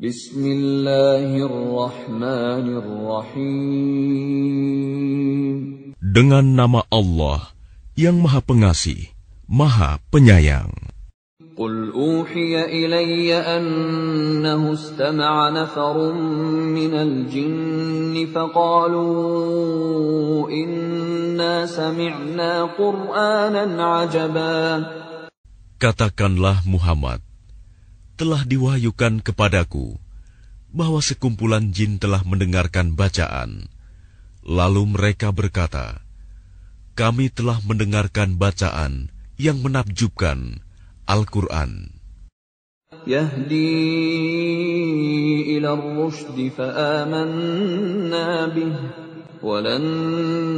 Bismillahirrahmanirrahim. Dengan nama Allah yang Maha Pengasih, Maha Penyayang. قل أوحي إلي أنه استمع نفر من الجن فقالوا إنا سمعنا قرآنا عجبا Katakanlah Muhammad, telah diwahyukan kepadaku bahwa sekumpulan jin telah mendengarkan bacaan. Lalu mereka berkata, "Kami telah mendengarkan bacaan yang menakjubkan Al-Quran." يهدي إلى الرشد فآمنا به ولن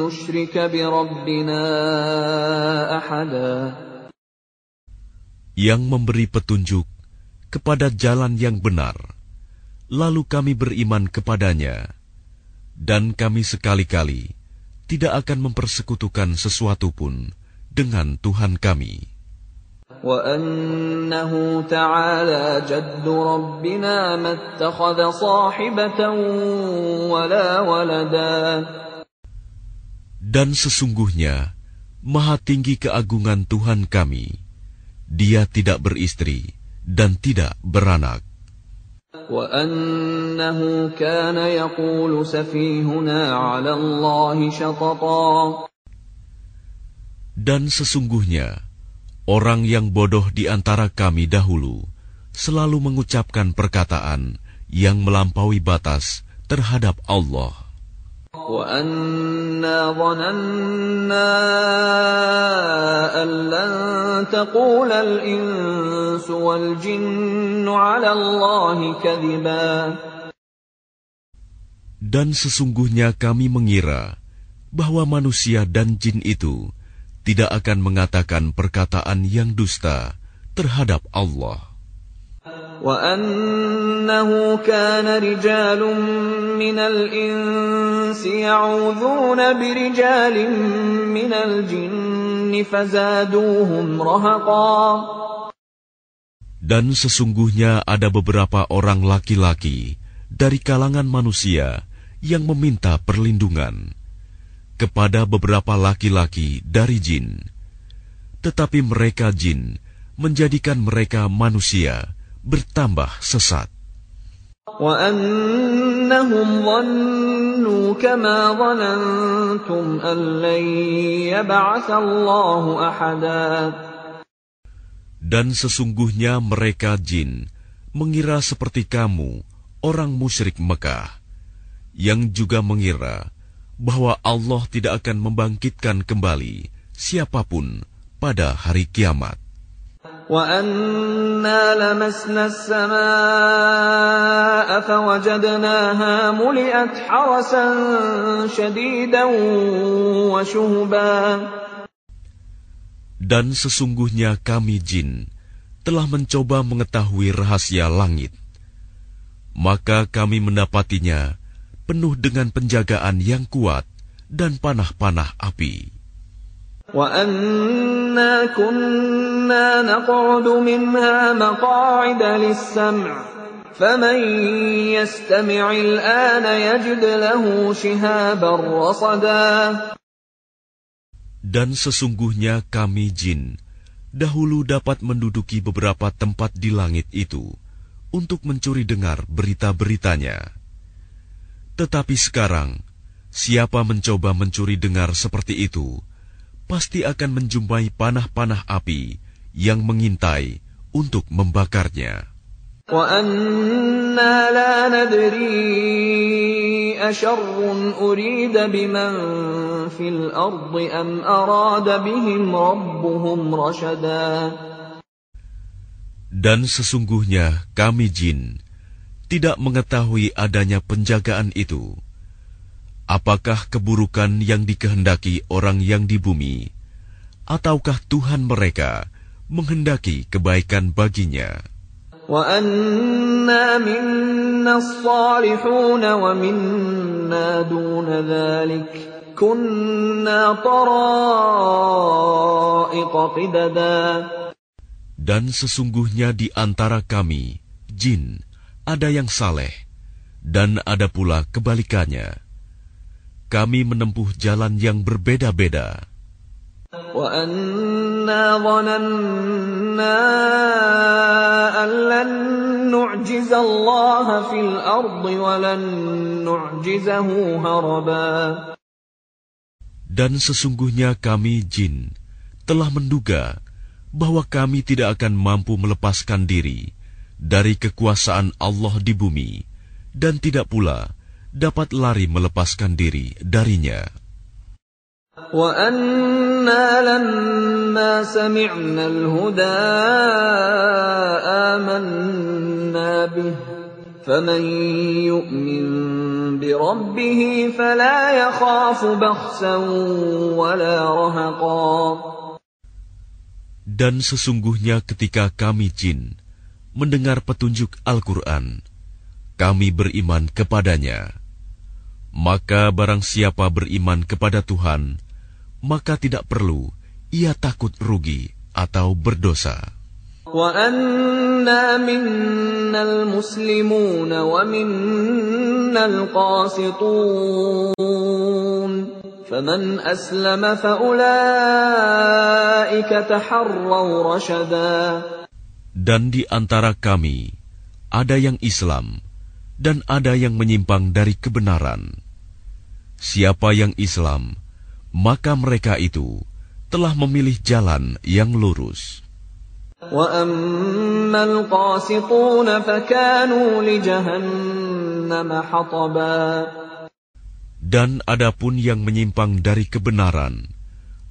نشرك بربنا أحدا yang memberi petunjuk kepada jalan yang benar. Lalu kami beriman kepadanya, dan kami sekali-kali tidak akan mempersekutukan sesuatu pun dengan Tuhan kami. وأنه تعالى جد ربنا ما اتخذ صاحبة ولا ولدا Dan sesungguhnya, maha tinggi keagungan Tuhan kami. Dia tidak beristri dan tidak beranak. Dan sesungguhnya, orang yang bodoh di antara kami dahulu selalu mengucapkan perkataan yang melampaui batas terhadap Allah. وأنا ظننا أن لن تقول الإنس والجن على الله كذبا Dan sesungguhnya kami mengira bahwa manusia dan jin itu tidak akan mengatakan perkataan yang dusta terhadap Allah. وأنه كان رجال من الإنس يعوذون برجال من الجن فزادوهم رهقا Dan sesungguhnya ada beberapa orang laki-laki dari kalangan manusia yang meminta perlindungan kepada beberapa laki-laki dari jin. Tetapi mereka jin menjadikan mereka manusia bertambah sesat. وأنهم ظنوا كما ظننتم أن لن يبعث الله أحدا Dan sesungguhnya mereka jin mengira seperti kamu, orang musyrik Mekah, yang juga mengira bahwa Allah tidak akan membangkitkan kembali siapapun pada hari kiamat. وأنا لمسنا السماء فوجدناها ملئت حرسا شديدا وشهبا Dan sesungguhnya kami jin telah mencoba mengetahui rahasia langit. Maka kami mendapatinya penuh dengan penjagaan yang kuat dan panah-panah api. وأنا كنا نقعد منها مقاعد للسمع فمن يستمع الآن يجد له شهابا رصدا Dan sesungguhnya kami jin dahulu dapat menduduki beberapa tempat di langit itu untuk mencuri dengar berita-beritanya. Tetapi sekarang, siapa mencoba mencuri dengar seperti itu, pasti akan menjumpai panah-panah api yang mengintai untuk membakarnya. Dan sesungguhnya kami jin tidak mengetahui adanya penjagaan itu. Apakah keburukan yang dikehendaki orang yang di bumi, ataukah Tuhan mereka menghendaki kebaikan baginya? Dan sesungguhnya di antara kami, jin, ada yang saleh, dan ada pula kebalikannya kami menempuh jalan yang berbeda-beda. Dan sesungguhnya kami jin telah menduga bahwa kami tidak akan mampu melepaskan diri dari kekuasaan Allah di bumi dan tidak pula dapat lari melepaskan diri darinya. Dan sesungguhnya ketika kami jin mendengar petunjuk Al-Quran, kami beriman kepadanya. Maka barang siapa beriman kepada Tuhan, maka tidak perlu ia takut rugi atau berdosa. Dan di antara kami, ada yang Islam, dan ada yang menyimpang dari kebenaran. Siapa yang Islam, maka mereka itu telah memilih jalan yang lurus. Dan adapun yang menyimpang dari kebenaran,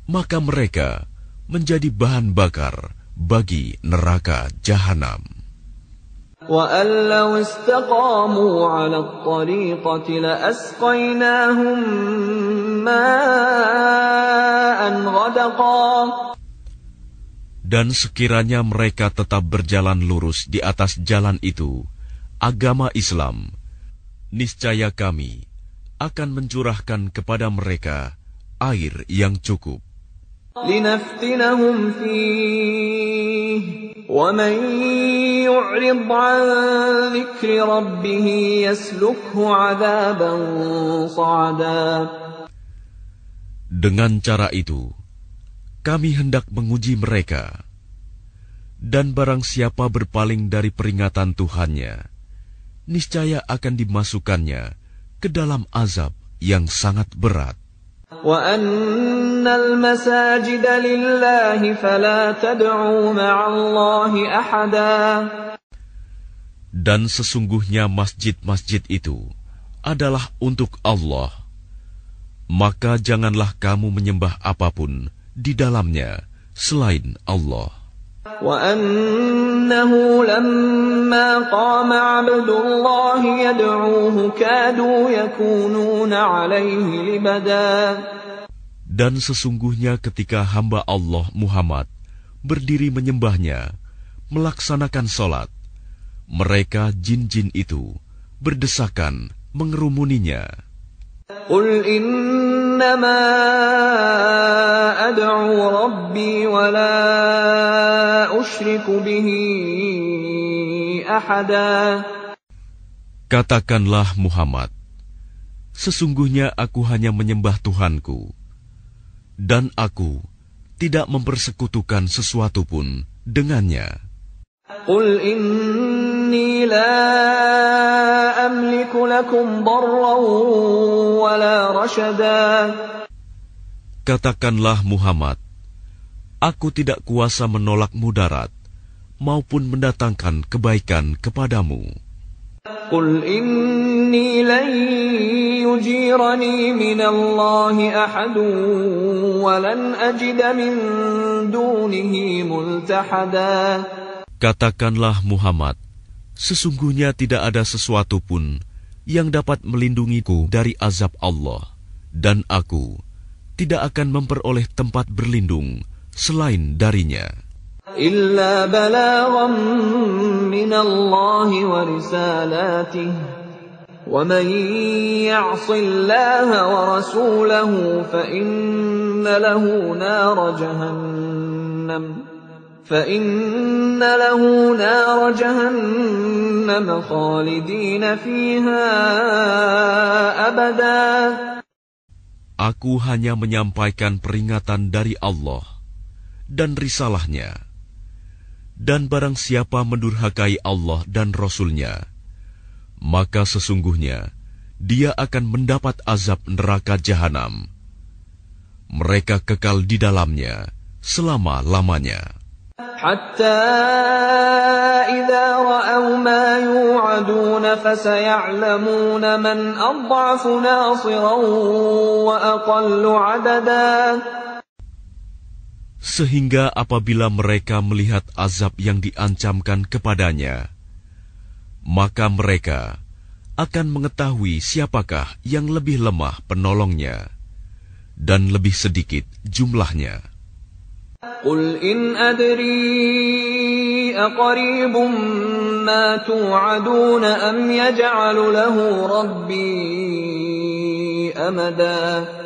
maka mereka menjadi bahan bakar bagi neraka jahanam. وَأَن لَّوْ اسْتَقَامُوا عَلَى الطَّرِيقَةِ لَأَسْقَيْنَاهُم مَّاءً غَدَقًا Dan sekiranya mereka tetap berjalan lurus di atas jalan itu, agama Islam, niscaya kami akan mencurahkan kepada mereka air yang cukup. لِّنَفْتِنَهُمْ فِيهِ وَمَن يُعْرِضْ عَن ذِكْرِ رَبِّهِ يَسْلُكْهُ عَذَابًا صَعَدًا Dengan cara itu, kami hendak menguji mereka. Dan barang siapa berpaling dari peringatan Tuhannya, niscaya akan dimasukkannya ke dalam azab yang sangat berat. وَأَنَّ الْمَسَاجِدَ لِلَّهِ فَلَا تَدْعُوا مَعَ اللَّهِ أَحَدًا Dan sesungguhnya masjid-masjid itu adalah untuk Allah. Maka janganlah kamu menyembah apapun di dalamnya selain Allah. وَأَنَّهُ لَمَّا قَامَ عَبْدُ اللَّهِ يَدْعُوهُ كَادُوا يَكُونُونَ عَلَيْهِ لِبَدًا Dan sesungguhnya ketika hamba Allah Muhammad berdiri menyembahnya, melaksanakan sholat, mereka jin-jin itu berdesakan mengerumuninya. قُلْ إِنَّمَا أَدْعُو رَبِّي وَلَا أُشْرِكُ بِهِ أَحَدًا Katakanlah Muhammad, sesungguhnya aku hanya menyembah Tuhanku, dan aku tidak mempersekutukan sesuatu pun dengannya. قُلْ إِنِّي لَا amliku lakum darran wala rasyada. Katakanlah Muhammad, aku tidak kuasa menolak mudarat maupun mendatangkan kebaikan kepadamu. Qul inni lan yujirani minallahi ahadun walan ajida min dunihi multahada. Katakanlah Muhammad, sesungguhnya tidak ada sesuatu pun yang dapat melindungiku dari azab Allah, dan aku tidak akan memperoleh tempat berlindung selain darinya. إِلَّا بَلَاغًا مِّنَ اللَّهِ وَرِسَالَاتِهِ ۚ وَمَن يَعْصِ اللَّهَ وَرَسُولَهُ فَإِنَّ لَهُ نَارَ جَهَنَّمَ ۖ فإن له نار جهنم خالدين فيها أبدا Aku hanya menyampaikan peringatan dari Allah dan risalahnya. Dan barang siapa mendurhakai Allah dan Rasulnya, maka sesungguhnya dia akan mendapat azab neraka jahanam. Mereka kekal di dalamnya selama-lamanya. حتى إذا رأوا ما يوعدون فسيعلمون من أضعف ناصرا وأقل عددا Sehingga apabila mereka melihat azab yang diancamkan kepadanya, maka mereka akan mengetahui siapakah yang lebih lemah penolongnya dan lebih sedikit jumlahnya. قل إن أدري أقريب ما توعدون أم يجعل له ربي أمدا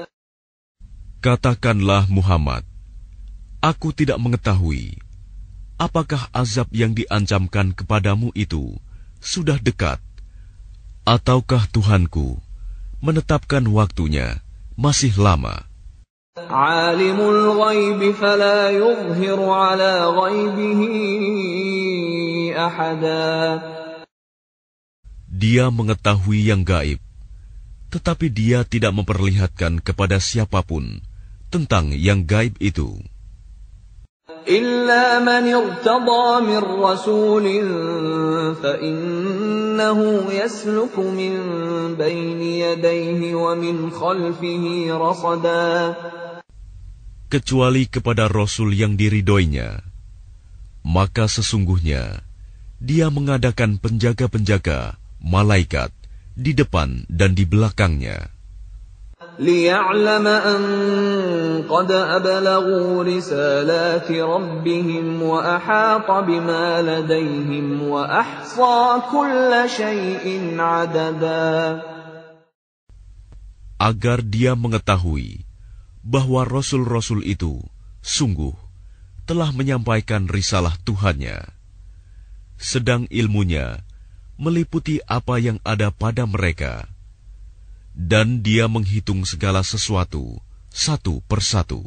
Katakanlah Muhammad, aku tidak mengetahui apakah azab yang diancamkan kepadamu itu sudah dekat, ataukah Tuhanku menetapkan waktunya masih lama. عالم الغيب فلا يظهر على غيبه أحدا Dia mengetahui yang gaib, tetapi dia tidak memperlihatkan kepada siapapun tentang yang gaib itu. إلا من ارتضى من رسول فإنه يسلك من بين يديه ومن خلفه رصدا kecuali kepada Rasul yang diridoinya, maka sesungguhnya dia mengadakan penjaga-penjaga, malaikat, di depan dan di belakangnya. ليعلم أن قد أبلغوا رسالات ربهم وأحاط بما لديهم وأحصى كل شيء عددا Agar dia mengetahui bahwa rasul-rasul itu sungguh telah menyampaikan risalah Tuhannya, sedang ilmunya meliputi apa yang ada pada mereka dan dia menghitung segala sesuatu satu persatu.